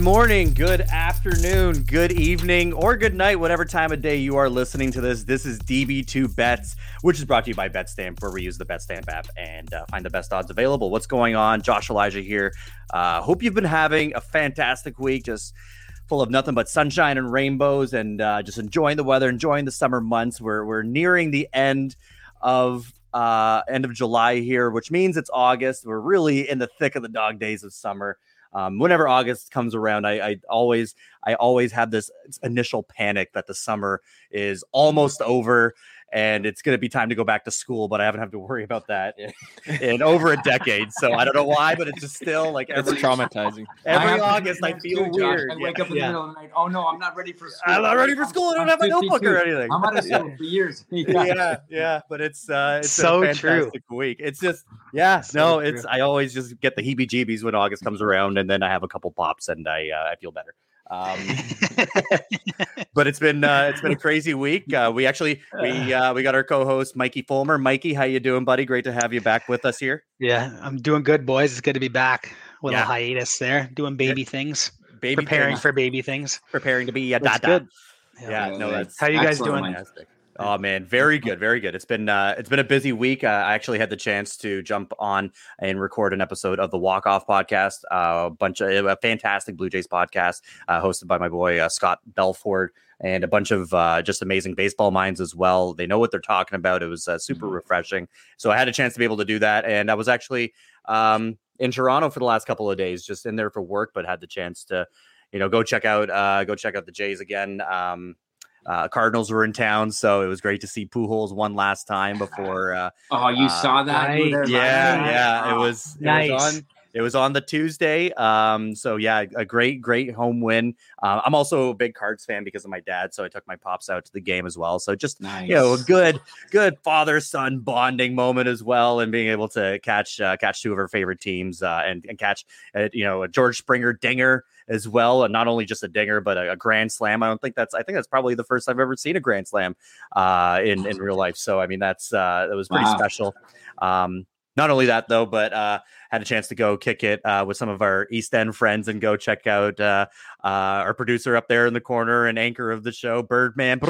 Good morning, good afternoon, good evening, or good night, whatever time of day you are listening to this. This is DB2 Bets, which is brought to you by BetStamp, where we use the BetStamp app and uh, find the best odds available. What's going on? Josh Elijah here. Uh, hope you've been having a fantastic week, just full of nothing but sunshine and rainbows, and uh, just enjoying the weather, enjoying the summer months. We're we're nearing the end of uh end of July here, which means it's August. We're really in the thick of the dog days of summer um, whenever August comes around, I, I always I always have this initial panic that the summer is almost over and it's going to be time to go back to school. But I haven't had to worry about that in, in over a decade. So I don't know why, but it's just still like It's traumatizing. every have to August I feel too, Josh. weird. I wake up in Yeah. the middle of the night. Oh no, I'm not ready for school. I'm not ready for school. I don't I'm have a notebook or anything. I'm out of school for years. yeah, yeah, but it's uh, it's So a true. week. It's just yeah, So no, true. it's I always just get the heebie-jeebies when August comes around, and then I have a couple pops, and I uh, I feel better. Um, but it's been uh, it's been a crazy week. Uh, we actually we uh, we got our co-host Mikey Fulmer. Mikey, how you doing, buddy? Great to have you back with us here. yeah, I'm doing good, boys. It's good to be back with Yeah. a hiatus there, doing baby things, Baby preparing things, for baby things. preparing to be a dad. dada. good. Yeah, no, that's How you guys doing? Fantastic. Oh man, very good, very good. It's been uh, it's been a busy week. Uh, I actually had the chance to jump on and record an episode of the Walk Off podcast. Uh, a bunch of a fantastic Blue Jays podcast uh, hosted by my boy uh, Scott Belford and a bunch of uh, just amazing baseball minds as well. They know what they're talking about. It was uh, super Mhm. refreshing. So I had a chance to be able to do that, and I was actually um, in Toronto for the last couple of days, just in there for work, but had the chance to, you know, go check out uh, go check out the Jays again. Um, uh, Cardinals were in town, so it was great to see Pujols one last time before. Uh, Oh, you Uh, saw that? You were yeah, live? yeah, it was it Nice. was on it was on the Tuesday. Um, so yeah, a great great home win. Uh, I'm also a big Cards fan because of my dad, so I took my pops out to the game as well. So just Nice. you know, a good good father son bonding moment as well, and being able to catch uh, catch two of our favorite teams uh, and and catch uh, you know a George Springer dinger as well, and not only just a dinger but a, a grand slam. I don't think that's I think that's probably the first I've ever seen a grand slam uh, in in real life. So I mean that's uh, that was pretty Wow. special. Um, not only that though, but uh, had a chance to go kick it uh, with some of our East End friends and go check out uh, uh, our producer up there in the corner and anchor of the show, Birdman.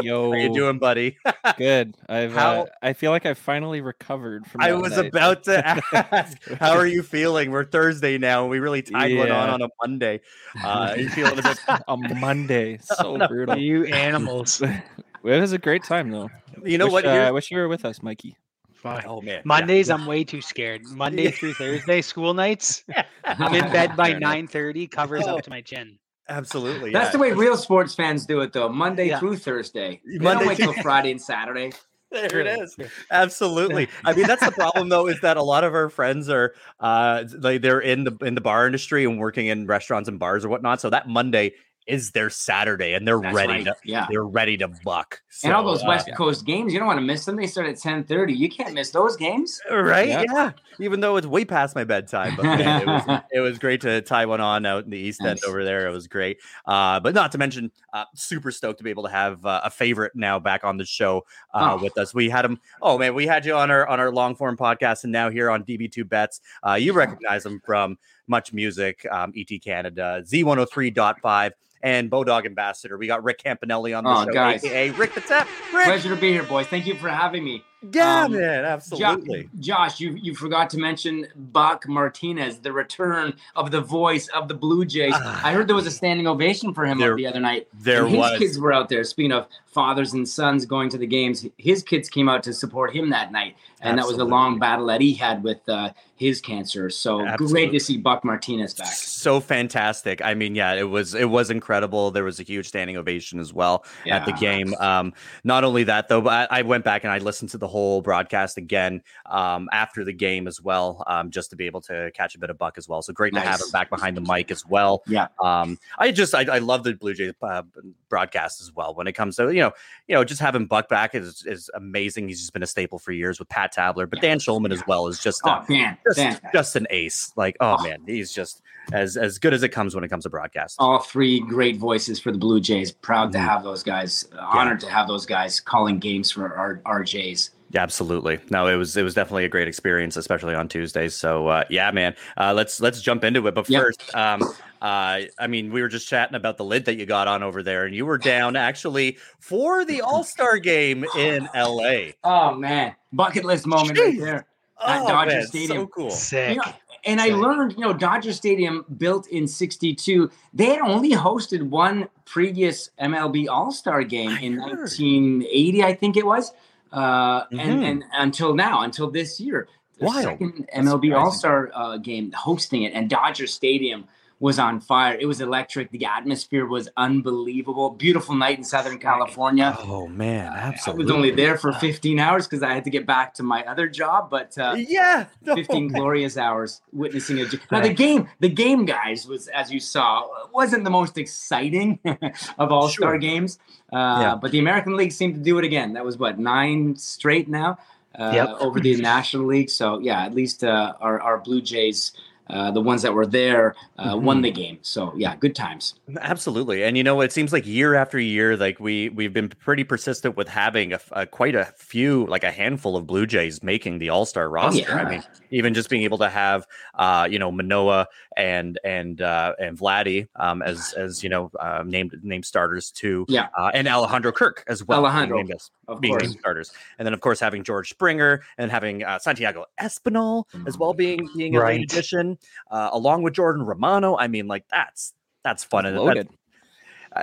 Yo, How you doing, buddy? Good. I've. How- Uh, I feel like I've finally recovered from. I was night. about to ask, how are you feeling? We're Thursday now. and We really tied one on on a Monday. Uh, you feeling a bit? a Monday. So no. brutal. You animals. it was a great time though. You know wish, what? Uh, I wish you were with us, Mikey. Fuck. oh man, Mondays, I'm way too scared. Monday through Thursday, school nights, I'm in bed by Fair enough. 9:30, covers Oh. up to my chin. absolutely. That's yeah. the way real sports fans do it, though. Monday Yeah. through Thursday. They Monday don't wait through- till Friday and Saturday. There it is. Absolutely. I mean, that's the problem though, is that a lot of our friends are uh like they're in the in the bar industry and working in restaurants and bars or whatnot. So that Monday is their Saturday and they're That's ready right. to Yeah. they're ready to buck. and all So, those uh, West Coast games, you don't want to miss them. They start at 10:30. You can't miss those games. right? Yeah. Yeah. Even though it's way past my bedtime, but man, it was it was great to tie one on out in the East End Nice. over there. It was great. Uh, but not to mention, uh, super stoked to be able to have uh, a favorite now back on the show uh, Oh. with us. We had him. Oh man, we had you on our on our long form podcast, and now here on DB2 Bets. Uh, you recognize him from Much Music, um, ET Canada, Z103.5. And Bodog Ambassador. We got Rick Campanelli on the Oh, show, guys. aka Rick the Temp. Rick, Pleasure to be here, boys. Thank you for having me. Yeah, Um, man, Jo- absolutely. Josh, you you forgot to mention Buck Martinez, the return of the voice of the Blue Jays. Ah. I heard there was a standing ovation for him There- the other night. There and his was. kids were out there. Speaking of fathers and sons going to the games, his kids came out to support him that night, and that was a long battle that he had with uh, his cancer. So Absolutely. great to see Buck Martinez back. so fantastic. I mean, yeah, it was it was incredible. There was a huge standing ovation as well at the game. Um, not only that though, but I, I went back and I listened to the whole broadcast again um, after the game as well, um, just to be able to catch a bit of Buck as well. So great to have him back behind the mic as well. Yeah. Um, I just I, I love the Blue Jays uh, broadcast as well. When it comes to you know you know just having Buck back is is amazing. He's just been a staple for years with Pat Tabler, but Yeah. Dan Shulman as well is just uh, Oh, Dan, just, Dan. just an ace. Like oh, Oh. man, he's just as as good as it comes when it comes to broadcast. All three great voices for the Blue Jays. Proud to Mhm. have those guys. Honored to have those guys calling games for our, our Jays. Yeah, absolutely. No, it was it was definitely a great experience, especially on Tuesdays. So uh, yeah, man, uh, let's let's jump into it. But Yeah. first, um, uh, I mean, we were just chatting about the lid that you got on over there, and you were down actually for the All Star game in L.A. Oh man, bucket list moment right there. At Oh, Dodger man, Stadium. so cool. Sick. You know, and I Sick. learned, you know, Dodger Stadium built in '62. They had only hosted one previous MLB All Star game I in heard. 1980, I think it was, uh, Mhm. and and until now, until this year, the Wild. second MLB. All Star uh, game hosting it, and Dodger Stadium was on fire. It was electric. The atmosphere was unbelievable. Beautiful night in Southern California. Oh man, absolutely. I was only there for 15 hours because I had to get back to my other job, but. Uh, yeah, no, 15 man. glorious hours witnessing a now the game the game guys was as you saw wasn't the most exciting of all-star Sure. games uh, Yeah. but the american league seemed to do it again that was what nine straight now uh, Yep. over the national league so yeah at least uh, our, our blue jays uh, the ones that were there uh, won Mhm. the game so yeah good times Absolutely, and you know it seems like year after year, like we we've been pretty persistent with having a, a quite a few, like a handful of Blue Jays making the All Star roster. I yeah. mean, even just being able to have, uh, you know, Manoah and and uh, and Vladdy um, as as you know uh, named named starters too. Yeah. uh, and Alejandro Kirk as well. Alejandro, named as- of being named starters, and then of course having George Springer and having uh, Santiago Espinal as well being being a late addition, uh, along with Jordan Romano. I mean, like that's that's fun and that's, Loaded.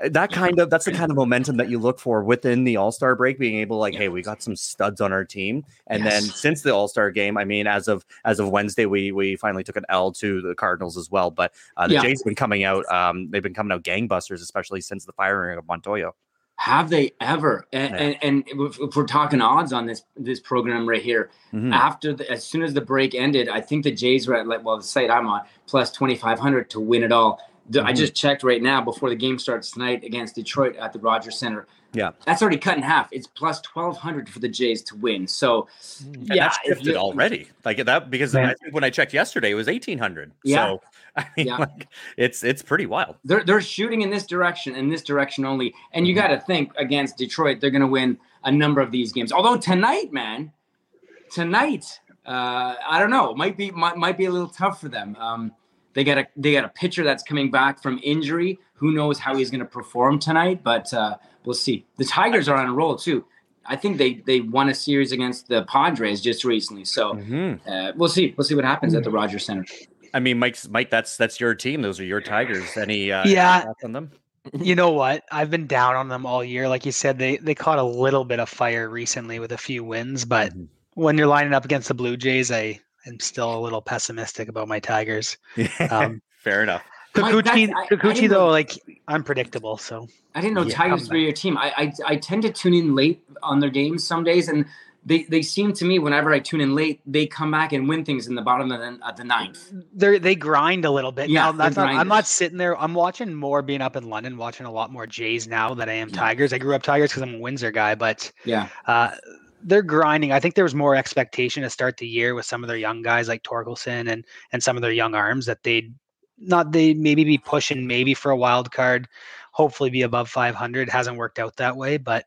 That kind of that's the kind of momentum that you look for within the all-star break being able like Yeah. hey we got some studs on our team and then since the all-star game i mean as of as of wednesday we we finally took an l to the cardinals as well but uh, the Yeah. jays been coming out um they've been coming out gangbusters especially since the firing of montoyo have they ever and, Yeah. and, and if, we're talking odds on this this program right here Mhm. after the, as soon as the break ended, I think the Jays were at like well the site I'm on plus twenty five hundred to win it all. The- I just checked right now before the game starts tonight against Detroit at the Rogers Center. Yeah. that's already cut in half. It's plus twelve hundred for the Jays to win. So and yeah, that's if shifted you- already like that because Yeah. i think when i checked yesterday it was 1800 Yeah. so i mean Yeah. like it's it's pretty wild they're they're shooting in this direction in this direction only. And you Mhm. got to think against Detroit, they're going to win a number of these games. Although tonight, man, tonight, uh, I don't know, might be might, might be a little tough for them. Um, they got a they got a pitcher that's coming back from injury. Who knows how he's going to perform tonight? But uh, we'll see. The Tigers are on a roll too. I think they they won a series against the Padres just recently. So Mhm. uh, we'll see. We'll see what happens at the Rogers Center. i mean mike's mike that's that's your team those are your tigers any uh Yeah. any thoughts on them You know what? I've been down on them all year. Like you said, they they caught a little bit of fire recently with a few wins, but Mhm. when you're lining up against the Blue Jays, I am still a little pessimistic about my Tigers. Um, Fair enough. Mike, Kikuchi, that's- I- I Kikuchi didn't know- though, like unpredictable. So I didn't know Yeah, Tigers were your team. I, I I tend to tune in late on their games some days, and they, they seem to me whenever I tune in late, they come back and win things in the bottom of the, of the ninth. they they grind a little bit. Yeah, now, that's not, I'm not sitting there. I'm watching more being up in London, watching a lot more Jays now than I am Yeah. Tigers. I grew up Tigers because I'm a Windsor guy, but Yeah, uh, they're grinding. I think there was more expectation to start the year with some of their young guys like Torkelson and and some of their young arms that they'd not they maybe be pushing maybe for a wild card, hopefully be above 500. Hasn't worked out that way, but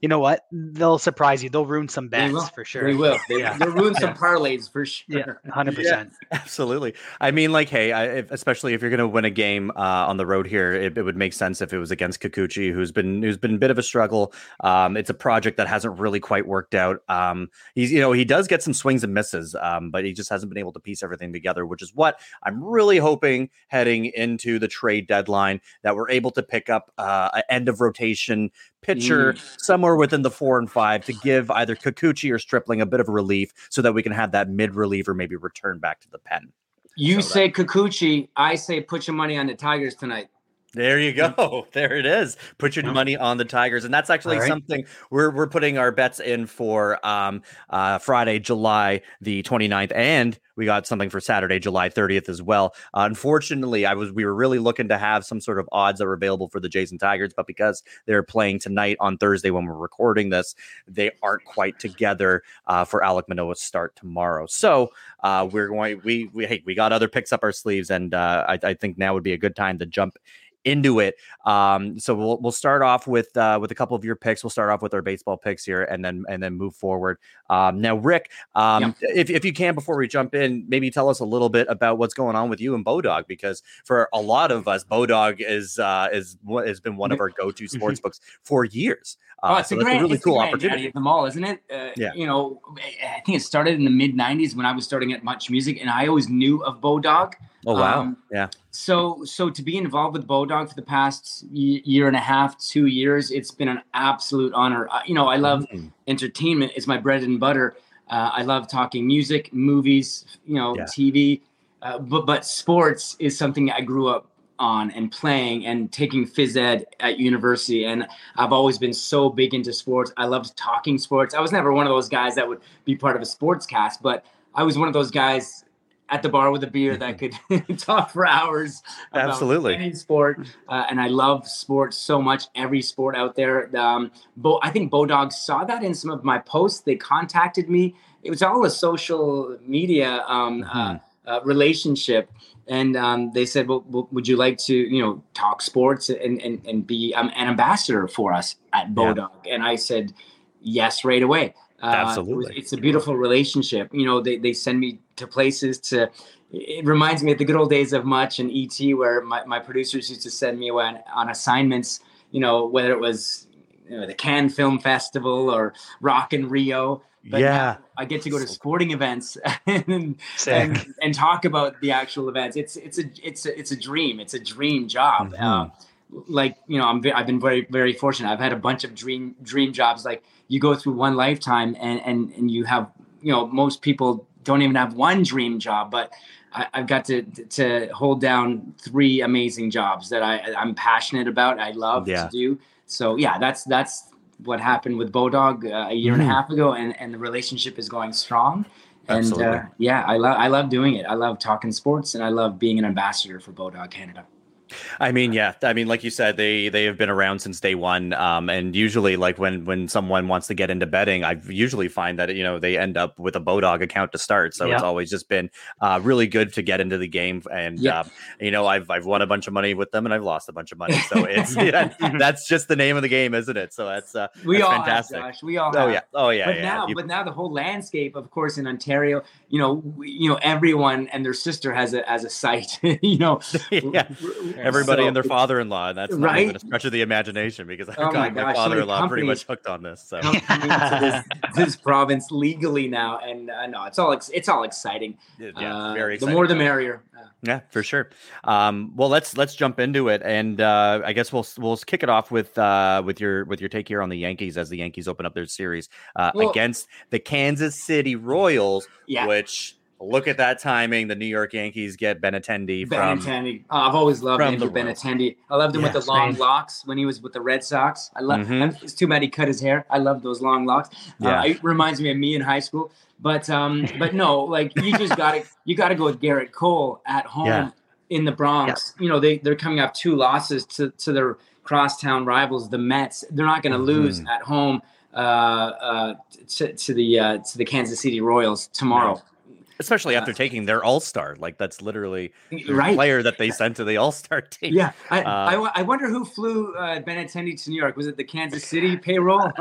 you know what? They'll surprise you. They'll ruin some They bets for sure. they will. They, Yeah. They'll ruin some Yeah. parlays for sure. Yeah, hundred percent. Absolutely. I mean, like, hey, I, if, especially if you're going to win a game uh, on the road here, it, it would make sense if it was against Kikuchi, who's been who's been a bit of a struggle. Um, it's a project that hasn't really quite worked out. Um, he's you know he does get some swings and misses, um, but he just hasn't been able to piece everything together, which is what I'm really hoping heading into the trade deadline that we're able to pick up uh, an end of rotation pitcher mm. somewhere within the four and five to give either Kikuchi or Stripling a bit of relief so that we can have that mid reliever maybe return back to the pen. You So say Kikuchi, I say put your money on the Tigers tonight. There you go. There it is. Put your money on the Tigers, and that's actually All right. something we're we're putting our bets in for um uh Friday, July the 29th, and we got something for Saturday, July 30th as well. Uh, unfortunately, I was we were really looking to have some sort of odds that were available for the Jays and Tigers, but because they're playing tonight on Thursday when we're recording this, they aren't quite together uh, for Alek Manoah's start tomorrow. So uh, we're going we we hey we got other picks up our sleeves, and uh, I, I think now would be a good time to jump into it. Um, so we'll we'll start off with uh, with a couple of your picks. We'll start off with our baseball picks here, and then and then move forward. Um, now, Rick, um, if if you can, before we jump in, maybe tell us a little bit about what's going on with you and Bodog, because for a lot of us, Bodog is uh, is what has been one of our go to sports books for years. Uh, Oh, it's so a grand, a really it's cool opportunity. of them all, isn't it? Uh, Yeah. You know, I think it started in the mid '90s when I was starting at Much Music, and I always knew of Bodog. Oh wow, um, yeah, So, so to be involved with Bodog for the past year and a half, two years, it's been an absolute honor. Uh, you know, I love Mhm. entertainment; it's my bread and butter. Uh, I love talking music, movies, you know, Yeah. TV. Uh, but but sports is something I grew up on and playing and taking phys ed at university. And I've always been so big into sports. I loved talking sports. I was never one of those guys that would be part of a sports cast, but I was one of those guys at the bar with a beer that could talk for hours. Absolutely. any sport. Uh, and I love sports so much. Every sport out there. Um, Bo, I think Bodog saw that in some of my posts. They contacted me. It was all a social media um, uh, uh, relationship, and um, they said, well, well, would you like to, you know, talk sports and and, and be um, an ambassador for us at Yeah. Bodog? And I said, yes, right away. Uh, it was- Absolutely. it's a beautiful relationship. You know, they, they send me to places to. It reminds me of the good old days of Much and ET, where my, my producers used to send me on, on assignments. You know, whether it was you know, the Cannes Film Festival or Rock in Rio. But Yeah. I get to go to sporting events and, and and talk about the actual events. It's it's a it's a it's a dream. It's a dream job. Mhm. Uh, like you know, I'm I've been very very fortunate. I've had a bunch of dream dream jobs. Like you go through one lifetime, and and and you have you know most people don't even have one dream job, but I, I've got to to hold down three amazing jobs that I I'm passionate about. I love Yeah. to do. So yeah, that's that's what happened with Bodog uh, a year and Mhm. a half ago, and and the relationship is going strong. And uh, yeah, I love I love doing it. I love talking sports, and I love being an ambassador for Bodog Canada. I mean, yeah. I mean, like you said, they they have been around since day one. Um, and usually, like when when someone wants to get into betting, I usually find that you know they end up with a Bodog account to start. So it's always just been uh, really good to get into the game. And Yeah. um, you know, I've I've won a bunch of money with them, and I've lost a bunch of money. So it's yeah, that's just the name of the game, isn't it? So that's uh, We That's all fantastic. have, Josh. We all oh have. yeah, oh yeah, but yeah. now, You- but now the whole landscape, of course, in Ontario, you know, we, you know, everyone and their sister has a as a site. you know, yeah. Everybody So and their father-in-law, and that's not Right? even a stretch of the imagination because I've Oh got my, so many father-in-law pretty much hooked on this. So com- coming into this, this province legally now, and uh, no, it's all ex- it's all exciting. yeah, Uh, very the more the merrier. Uh, Yeah, for sure. Um, well, let's let's jump into it, and uh, I guess we'll we'll kick it off with uh, with your with your take here on the Yankees as the Yankees open up their series uh, Well- against the Kansas City Royals. yeah, Which look at that timing. The New York Yankees get Benintendi from Benintendi. Oh, I've always loved from Andrew the Royals. I loved him with the long same. locks when he was with the Red Sox. I love. Mhm. It's too bad he cut his hair. I love those long locks. Yeah. Uh, it reminds me of me in high school. But um, but no, like you just got to you got to go with Gerrit Cole at home Yeah. in the Bronx. You know they they're coming off two losses to to their crosstown rivals, the Mets. They're not going to lose Mhm. at home uh, uh, to, to the uh, to the Kansas City Royals tomorrow. Especially after taking their All Star. Like that's literally the Right. player that they sent to the All Star team. Yeah, I, Uh, I, I wonder who flew uh, Benintendi to New York. Was it the Kansas City payroll?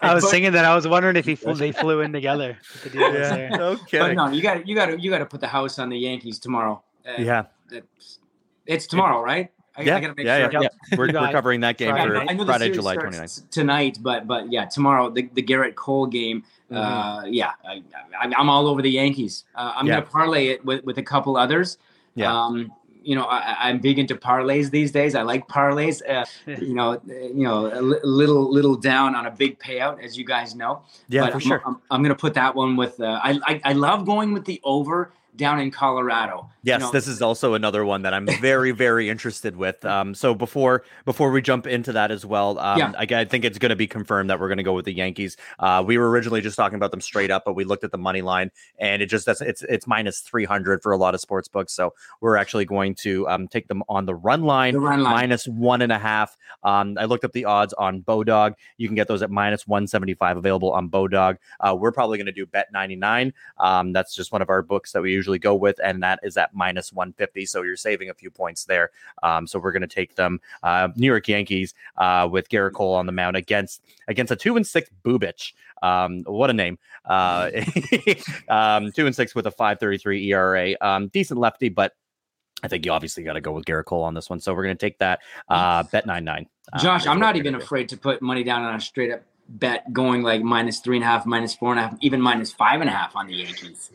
I was But- thinking that. I was wondering if he flew, they flew in together. The deal was yeah. there. No But kidding. no, you got you got to you got to put the house on the Yankees tomorrow. Uh, Yeah. it's, it's tomorrow, right? I, Yeah, I gotta make yeah, sure. yeah, yeah. We're, we're covering that game Friday for I know, the Friday, series July starts 29th. tonight, but but yeah, tomorrow the, the Gerrit Cole game. Uh, yeah, I, I'm all over the Yankees. Uh, I'm Yeah. gonna parlay it with, with a couple others. Yeah. Um, you know, I, I'm big into parlays these days. I like parlays. Uh, you know, uh, you know, a li- little little down on a big payout, as you guys know. Yeah, but for I'm, sure. I'm, I'm gonna put that one with. Uh, I, I I love going with the over down in Colorado. You Yes, know, this is also another one that I'm very, very interested with. Um, so before before we jump into that as well, um, Yeah. I, I think it's going to be confirmed that we're going to go with the Yankees. Uh, we were originally just talking about them straight up, but we looked at the money line, and it just that's it's it's minus three hundred for a lot of sports books. So we're actually going to um, take them on the run line, the run line. minus one and a half. Um, I looked up the odds on Bodog. You can get those at minus 175 available on Bodog. Uh, we're probably going to do bet 99. Um, that's just one of our books that we usually go with, and that is at minus 150. So you're saving a few points there. Um, so we're going to take them, uh, New York Yankees, uh, with Gerrit Cole on the mound against against a two and six Bubic. Um, what a name. Uh, um, two and six with a 533 ERA. Um, decent lefty, but I think you obviously got to go with Gerrit Cole on this one. So we're going to take that. Uh, bet nine nine. Uh, Josh, I'm not even afraid to put money down on a straight up bet going like minus three and a half, minus four and a half, even minus five and a half on the Yankees.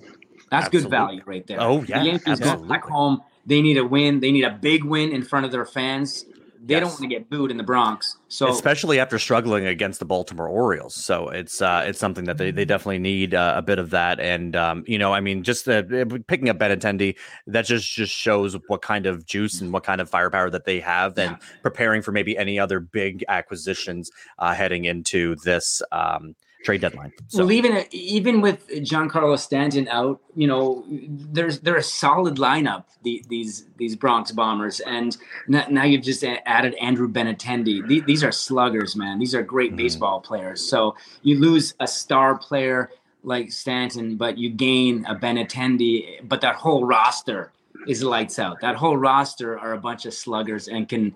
That's good value right there. Oh, yeah, the Yankees go back home. They need a win. They need a big win in front of their fans. They don't want to get booed in the Bronx. So especially after struggling against the Baltimore Orioles. So it's uh, it's something that they, they definitely need uh, a bit of that. And um, you know, I mean, just uh, picking up Ben Benintendi, that just just shows what kind of juice and what kind of firepower that they have, and preparing for maybe any other big acquisitions uh, heading into this um, trade deadline. So Well, even even with Giancarlo Stanton out, you know, there's they're a solid lineup. The, these these Bronx Bombers, and now, you've just added Andrew Benintendi. The- These are sluggers, man. These are great Mhm. baseball players. So you lose a star player like Stanton, but you gain a Benintendi. But that whole roster is lights out. That whole roster are a bunch of sluggers and can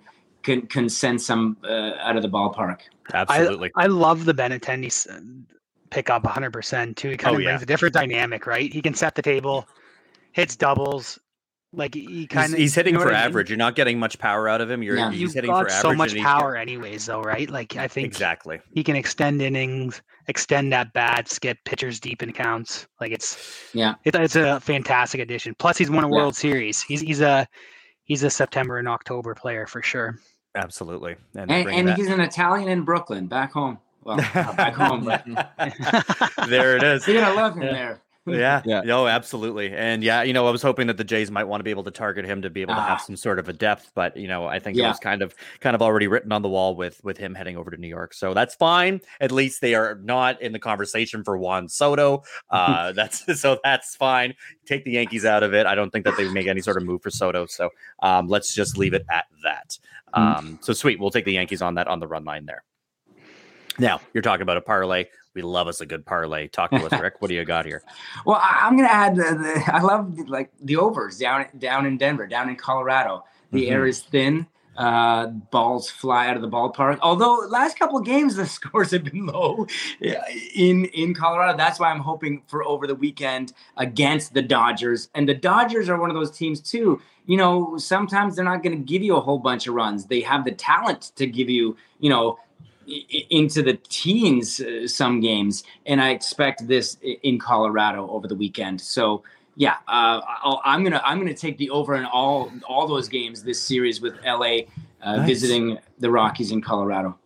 can can send some uh, out of the ballpark. absolutely. I love the Benintendi s- pick up 100% too. He kind Oh, of yeah. brings a different dynamic, right? He can set the table, hits doubles. Like he He's, kind of he's hitting for average. You're not getting much power out of him. You're Yeah. he's You've hitting got for average. so much he's- power, anyways, though, right? Like I think Exactly. he can extend innings, extend that bats, get pitchers deep in counts. Like it's Yeah. it, it's a fantastic addition. Plus, he's won a Yeah. World Series. He's he's a he's a September and October player for sure. Absolutely. And, bringing and he's an Italian in Brooklyn, back home. Well, back home, but there it is. you're gonna love him Yeah. there. Yeah, Yeah. no, absolutely, and yeah, you know, I was hoping that the Jays might want to be able to target him to be able to have Ah. some sort of a depth, but you know, I think it was kind of kind of already written on the wall with with him heading over to New York, so that's fine. At least they are not in the conversation for Juan Soto. Uh, that's so that's fine. Take the Yankees out of it. I don't think that they make any sort of move for Soto, so um, let's just leave it at that. Um, so sweet, we'll take the Yankees on that on the run line there. Now you're talking about a parlay. We love us a good parlay. Talk to us, Rick. What do you got here? Well, I'm gonna add the, the I love the, like the overs down down in Denver, down in Colorado. The Mhm. air is thin. Uh, balls fly out of the ballpark. Although last couple of games the scores have been low in in Colorado. That's why I'm hoping for over the weekend against the Dodgers. And the Dodgers are one of those teams too. You know, sometimes they're not going to give you a whole bunch of runs. They have the talent to give you, you know, into the teens uh, some games. And I expect this in Colorado over the weekend. So yeah, uh, I'll, I'm gonna I'm gonna take the over in all all those games this series with LA uh, Nice. visiting the Rockies in Colorado.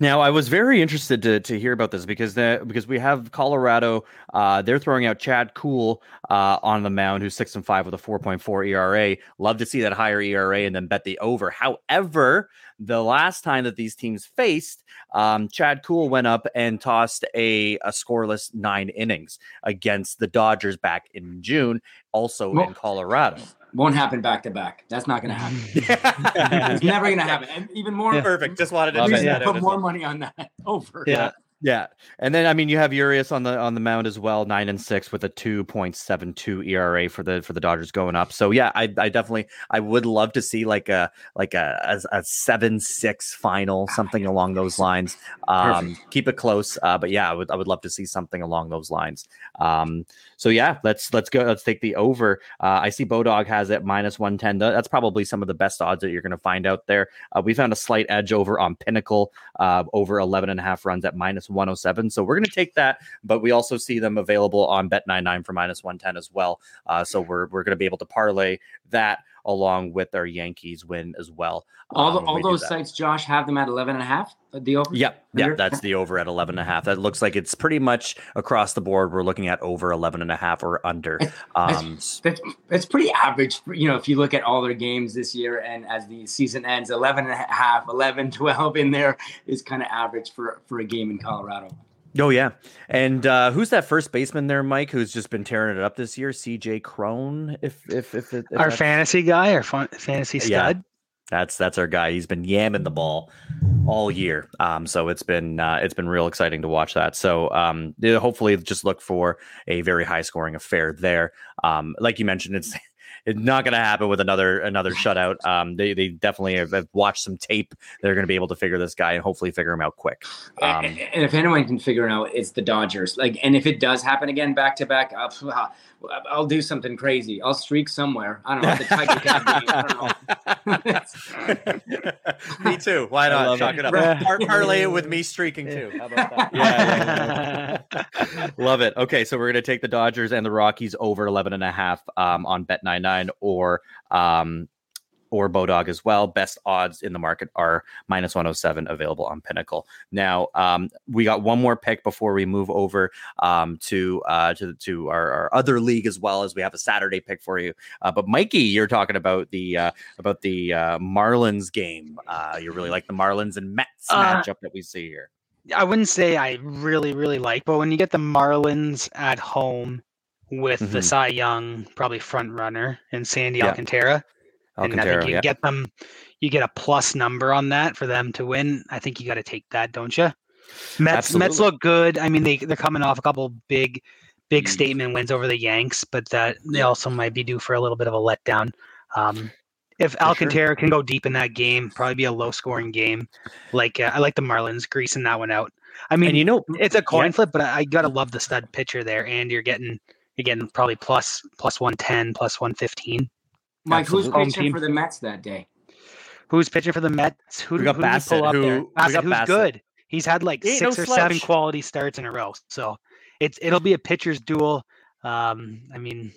Now, I was very interested to, to hear about this because the because we have Colorado. Uh, they're throwing out Chad Kuhl uh, on the mound, who's six and five with a four point four ERA. Love to see that higher ERA and then bet the over. However, the last time that these teams faced, um, Chad Kuhl went up and tossed a, a scoreless nine innings against the Dodgers back in June, also Well- in Colorado. Won't happen back to back. That's not gonna happen. it's never gonna happen. And even more, Perfect. Just wanted to Love check it. that out put more money on that over. Yeah. Yeah, and then I mean you have Urias on the on the mound as well, nine and six with a two point seven two ERA for the for the Dodgers going up. So yeah, I, I definitely I would love to see like a like a a, a seven six final, something along those lines. Um, keep it close, uh, but yeah, I would I would love to see something along those lines. Um, so yeah, let's let's go. Let's take the over. Uh, I see Bodog has it minus one ten. That's probably some of the best odds that you're going to find out there. Uh, we found a slight edge over on Pinnacle uh, over 11 and a half runs at minus 107. So we're going to take that, but we also see them available on Bet99 for minus 110 as well. Uh, so we're, we're going to be able to parlay that along with our Yankees win as well. All, the, um, all we those sites, Josh, have them at 11 and a half. uh, The over. Yep. Yeah, that's the over at 11 and a half. That looks like it's pretty much across the board. We're looking at over 11 and a half or under. Um, s- That's, that's pretty average. You know, if you look at all their games this year and as the season ends, 11 and a half, 11, 12 in there is kind of average for, for a game in Colorado. Oh, yeah. And uh, who's that first baseman there, Mike, who's just been tearing it up this year? CJ Cron, if, if, if, if, Our that's- fantasy guy, our fun, fantasy Yeah. stud. That's that's our guy. He's been yamming the ball all year. Um, so it's been uh, it's been real exciting to watch that. So um, hopefully, just look for a very high scoring affair there. Um, like you mentioned, it's it's not going to happen with another another shutout. Um, they they definitely have, have watched some tape. They're going to be able to figure this guy and hopefully figure him out quick. Um, a- and if anyone can figure it out, it's the Dodgers. Like, and if it does happen again back to back, I'll, I'll do something crazy. I'll streak somewhere. I don't know. The Tiger Cat game. I don't know. me too. Why not? love Chalk it. it up. Yeah. Par- parlay it with me streaking too. How about that? Yeah, yeah, Love it. Okay, so we're going to take the Dodgers and the Rockies over 11 and a half um, on Bet99 or um, or Bodog as well. Best odds in the market are minus 107 available on Pinnacle. Now, um, we got one more pick before we move over um, to uh, to to our, our other league as well as we have a Saturday pick for you. Uh, but Mikey, you're talking about the uh, about the uh, Marlins game. Uh, you really like the Marlins and Mets Uh, matchup that we see here. I wouldn't say I really, really like, but when you get the Marlins at home with the Mhm. Cy Young, probably front runner, and Sandy Yeah. Alcantara, and I think you yeah. get them, you get a plus number on that for them to win. I think you got to take that, don't you? Mets, Mets look good. I mean, they they're coming off a couple big, big statement wins over the Yanks, but that they also might be due for a little bit of a letdown. Um, if sure. Alcantara can go deep in that game, probably be a low scoring game. Like uh, I like the Marlins greasing that one out. I mean, and you know, it's a coin Yeah. flip, but I, I gotta love the stud pitcher there, and you're getting you're getting probably plus plus one ten, plus one fifteen. Mike, who's Absolutely. Home pitching for the Mets that day? Who's pitching for the Mets? Who, We got who Bassitt, pull up who- there? we Bassitt, got who's Bassitt. good. He's had like six no or seven quality starts in a row, so it's it'll be a pitcher's duel. Um, I mean,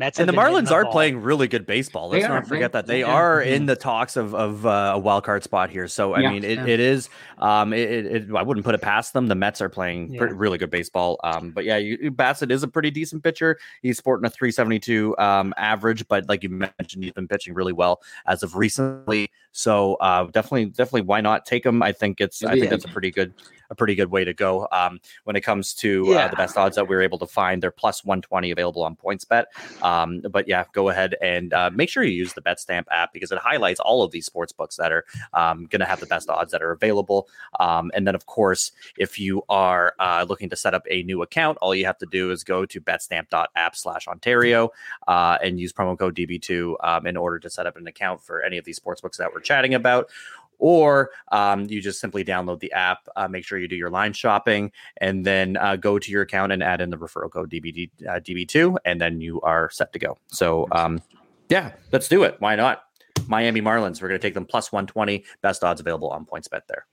Mets and the have been Marlins are ball. playing really good baseball. Let's are, not forget they- that they yeah. are Mm-hmm. in the talks of of uh, a wild card spot here. So I Yeah. mean, it, Yeah. it is. Um, it, it, it- I wouldn't put it past them. The Mets are playing Yeah. pretty, really good baseball. Um, but yeah, you, Bassitt is a pretty decent pitcher. He's sporting a 372 um, average, but like you mentioned, he's been pitching really well as of recently. So uh, definitely, definitely, why not take them? I think it's. I think that's a pretty good a pretty good way to go. Um, when it comes to uh, the best odds that we were able to find, they're plus 120 available on PointsBet. Um, but yeah, go ahead and uh, make sure you use the BetStamp app because it highlights all of these sports books that are um, going to have the best odds that are available. Um, and then, of course, if you are uh, looking to set up a new account, all you have to do is go to betstamp.app slash Ontario uh, and use promo code DB2 um, in order to set up an account for any of these sports books that we're chatting about. Or um, you just simply download the app, uh, make sure you do your line shopping, and then uh, go to your account and add in the referral code DBD, uh, DB2, and then you are set to go. So, um, yeah, let's do it. Why not? Miami Marlins, we're going to take them plus 120, best odds available on points bet there.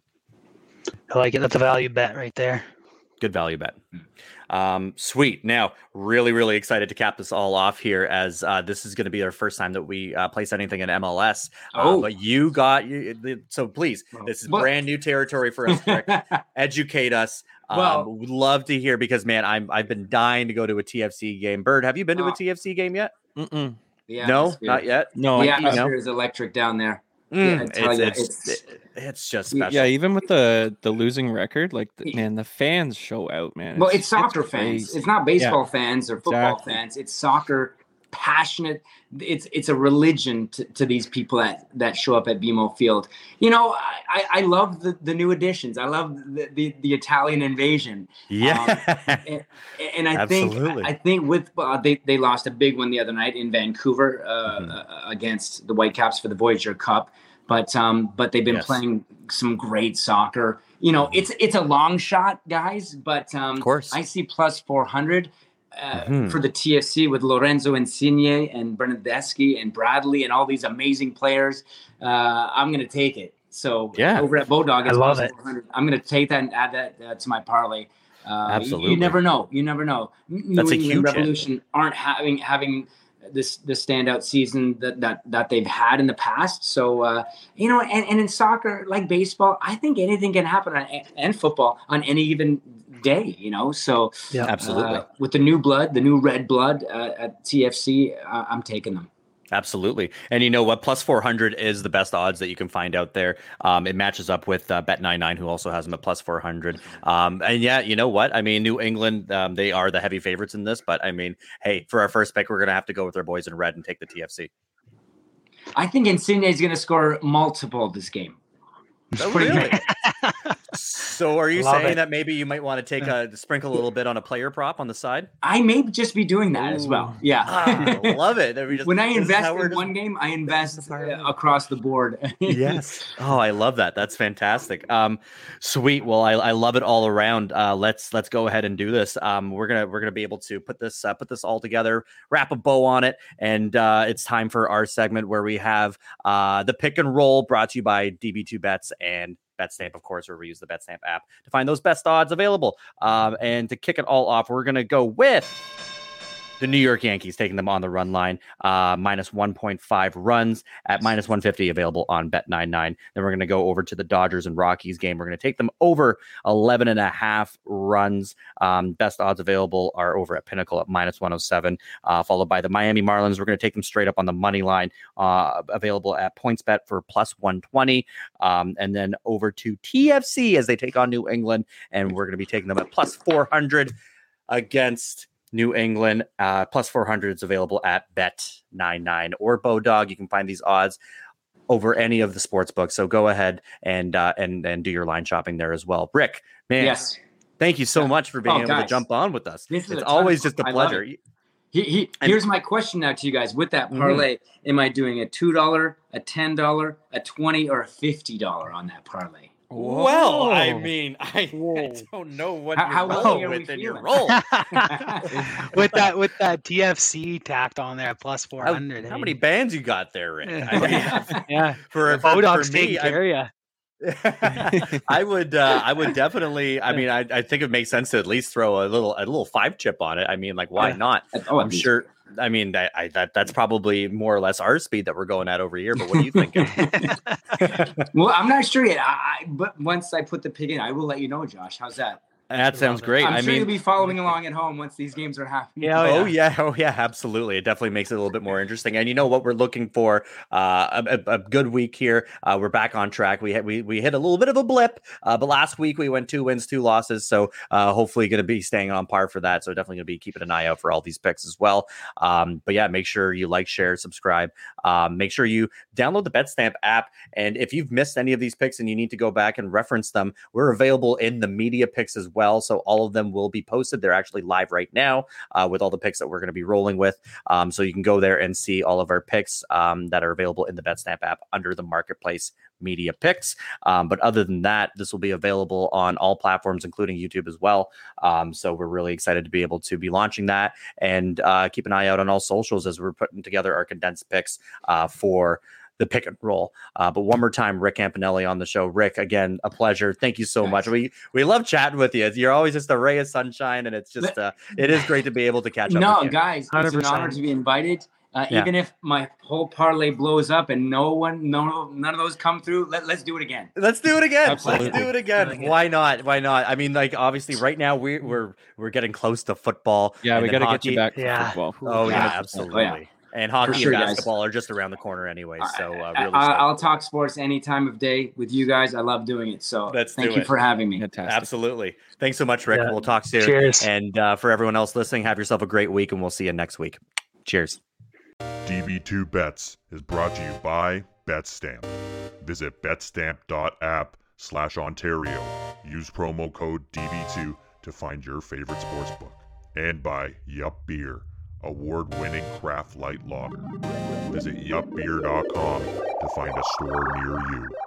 I like it. That's a value bet right there. Good value bet. Um, sweet. Now, really, really excited to cap this all off here as uh, this is going to be our first time that we uh, place anything in MLS. Uh, Oh. but you got you. the- So please, this is Well- brand new territory for us. Educate us. Um, Well- would love to hear because man, I'm I've been dying to go to a TFC game. Bird, have you been to a Uh, TFC game yet? Mm-mm. The no, not yet. No, The I- know. atmosphere is electric down there. Mm, tell it's, ya, it's, it's- it's just Yeah, special. yeah, even with the the losing record, like the, man, the fans show out, man. Well, it's soccer fans. crazy. It's not baseball fans or football Exactly. fans. It's soccer, passionate. It's it's a religion to, to these people that that show up at BMO Field. You know, I, I, love the, the new additions. I love the, the, the Italian invasion. yeah. and, and I think I think with uh, they they lost a big one the other night in Vancouver uh, Mhm. uh, against the Whitecaps for the Voyager Cup, but um but they've been Yes. playing some great soccer. You know, Mhm. it's it's a long shot, guys, but um, of course. I see plus four hundred. Uh, Mhm. For the TFC with Lorenzo Insigne and Bernardeschi and Bradley and all these amazing players, uh, I'm going to take it. So Yeah. over at Bodog, I it's love it. I'm going to take that and add that uh, to my parlay. Uh, you- Absolutely. You, never know. You never know. N- New That's a England huge hit. Revolution aren't having having this this standout season that that that they've had in the past. So uh, you know, and, and in soccer, like baseball, I think anything can happen on, and football on any given day. You know, so Yeah. Absolutely. uh, with the new blood, the new red blood uh, at TFC, uh, I'm taking them. Absolutely. And you know what? Plus 400 is the best odds that you can find out there. Um, it matches up with uh, Bet99, who also has them at plus 400. Um, and yeah, you know what? I mean, New England, um, they are the heavy favorites in this. But I mean, hey, for our first pick, we're going to have to go with our boys in red and take the TFC. I think Insigne is going to score multiple this game. Oh, really? good. so are you Love saying it. that maybe you might want to take a sprinkle a little bit on a player prop on the side? I may just be doing that as well. Yeah. Ah, love it. We just- when I invest in just- one game, I invest the parlay. uh, across the board. yes. Oh, I love that. That's fantastic. Um, sweet. Well, I, I love it all around. Uh, let's let's go ahead and do this. Um, we're gonna we're gonna be able to put this uh, put this all together, wrap a bow on it, and uh, it's time for our segment where we have uh, the pick and roll brought to you by DB2 Bets and. BetStamp, of course, where we use the BetStamp app to find those best odds available. Um, and to kick it all off, we're going to go with the New York Yankees taking them on the run line, uh, minus 1.5 runs at minus 150 available on Bet99. Then we're going to go over to the Dodgers and Rockies game. We're going to take them over 11 and a half runs. Um, best odds available are over at Pinnacle at minus 107, uh, followed by the Miami Marlins. We're going to take them straight up on the money line, uh, available at PointsBet for plus 120. Um, and then over to TFC as they take on New England, and we're going to be taking them at plus 400 against New England. Uh, plus 400 is available at Bet99 or Bodog. You can find these odds over any of the sports books. So go ahead and uh, and and do your line shopping there as well. Rick, man, yes. thank you so much for being Oh, able to jump on with us. This It's a ton of always just a pleasure. He, he, And- here's my question now to you guys. With that Mhm. parlay, am I doing a two dollar, a ten dollar, a twenty, or a fifty dollar on that parlay? Well, I mean, I, I don't know what How- you're how rolling lucky are we with in your feeling? roll. with that with that TFC tacked on there plus four hundred. plus How, how many bands you got there, Rick? Yeah. I mean, Yeah, for, for, Bodog's for me, I, care of. I would uh, I would definitely I mean I, I think it makes sense to at least throw a little a little five chip on it. I mean like why Yeah. not? oh, I'm sure I mean I, I that that's probably more or less our speed that we're going at over here, but what are you thinking? Well, I'm not sure yet. I, I, but once I put the pig in, I will let you know, Josh. How's that? That sounds great. I'm I sure mean you'll be following along at home once these games are happening. Yeah, Oh yeah, oh yeah, absolutely. It definitely makes it a little bit more interesting. And you know what we're looking for? Uh, a, a, a good week here. Uh, we're back on track. We hit we, we hit a little bit of a blip, uh, but last week we went two wins, two losses. So uh, hopefully going to be staying on par for that. So definitely going to be keeping an eye out for all these picks as well. Um, but yeah, make sure you like, share, subscribe. Um, make sure you download the BetStamp app. And if you've missed any of these picks and you need to go back and reference them, we're available in the media picks as well. So all of them will be posted. They're actually live right now uh, with all the picks that we're going to be rolling with. Um, so you can go there and see all of our picks um, that are available in the BetStamp app under the marketplace media picks. Um, but other than that, this will be available on all platforms, including YouTube as well. Um, so we're really excited to be able to be launching that and uh, keep an eye out on all socials as we're putting together our condensed picks uh, for the pick and roll. Uh, but one more time, Rick Campanelli on the show. Rick, again, a pleasure. Thank you so much. We we love chatting with you. You're always just a ray of sunshine, and it's just uh, it is great to be able to catch up. No, with you. guys, it's an honor to be invited. Uh, Yeah. Even if my whole parlay blows up and no one, no, none of those come through, let, let's do it again. Let's do it again. Absolutely. Let's do it again. Why not? Why not? I mean, like obviously, right now we, we're we're getting close to football. Yeah, we got to get you hockey. back for Yeah. football. Oh yeah, 100%. absolutely. Oh, yeah. And hockey sure, and guys. basketball are just around the corner anyway. So uh, I, really, I, will talk sports any time of day with you guys. I love doing it. So Let's thank you it. for having me. Fantastic. absolutely. Thanks so much, Rick. Yeah. We'll talk soon. Cheers. And uh, for everyone else listening, have yourself a great week, and we'll see you next week. Cheers. DB2 Bets is brought to you by BetStamp. Visit betstamp.app slash Ontario. Use promo code DB2 to find your favorite sportsbook. And by Yup Beer, award winning craft light lager. Visit yupbeer.com to find a store near you.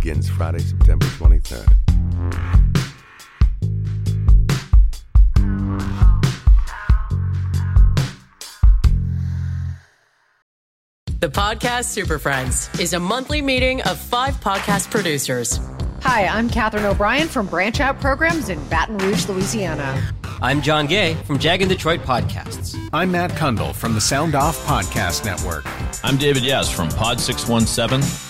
Begins Friday, September 23rd. The Podcast Super Friends is a monthly meeting of five podcast producers. Hi, I'm Katherine O'Brien from Branch Out Programs in Baton Rouge, Louisiana. I'm John Gay from Jag and Detroit Podcasts. I'm Matt Cundill from the Sound Off Podcast Network. I'm David Yes from Pod 617,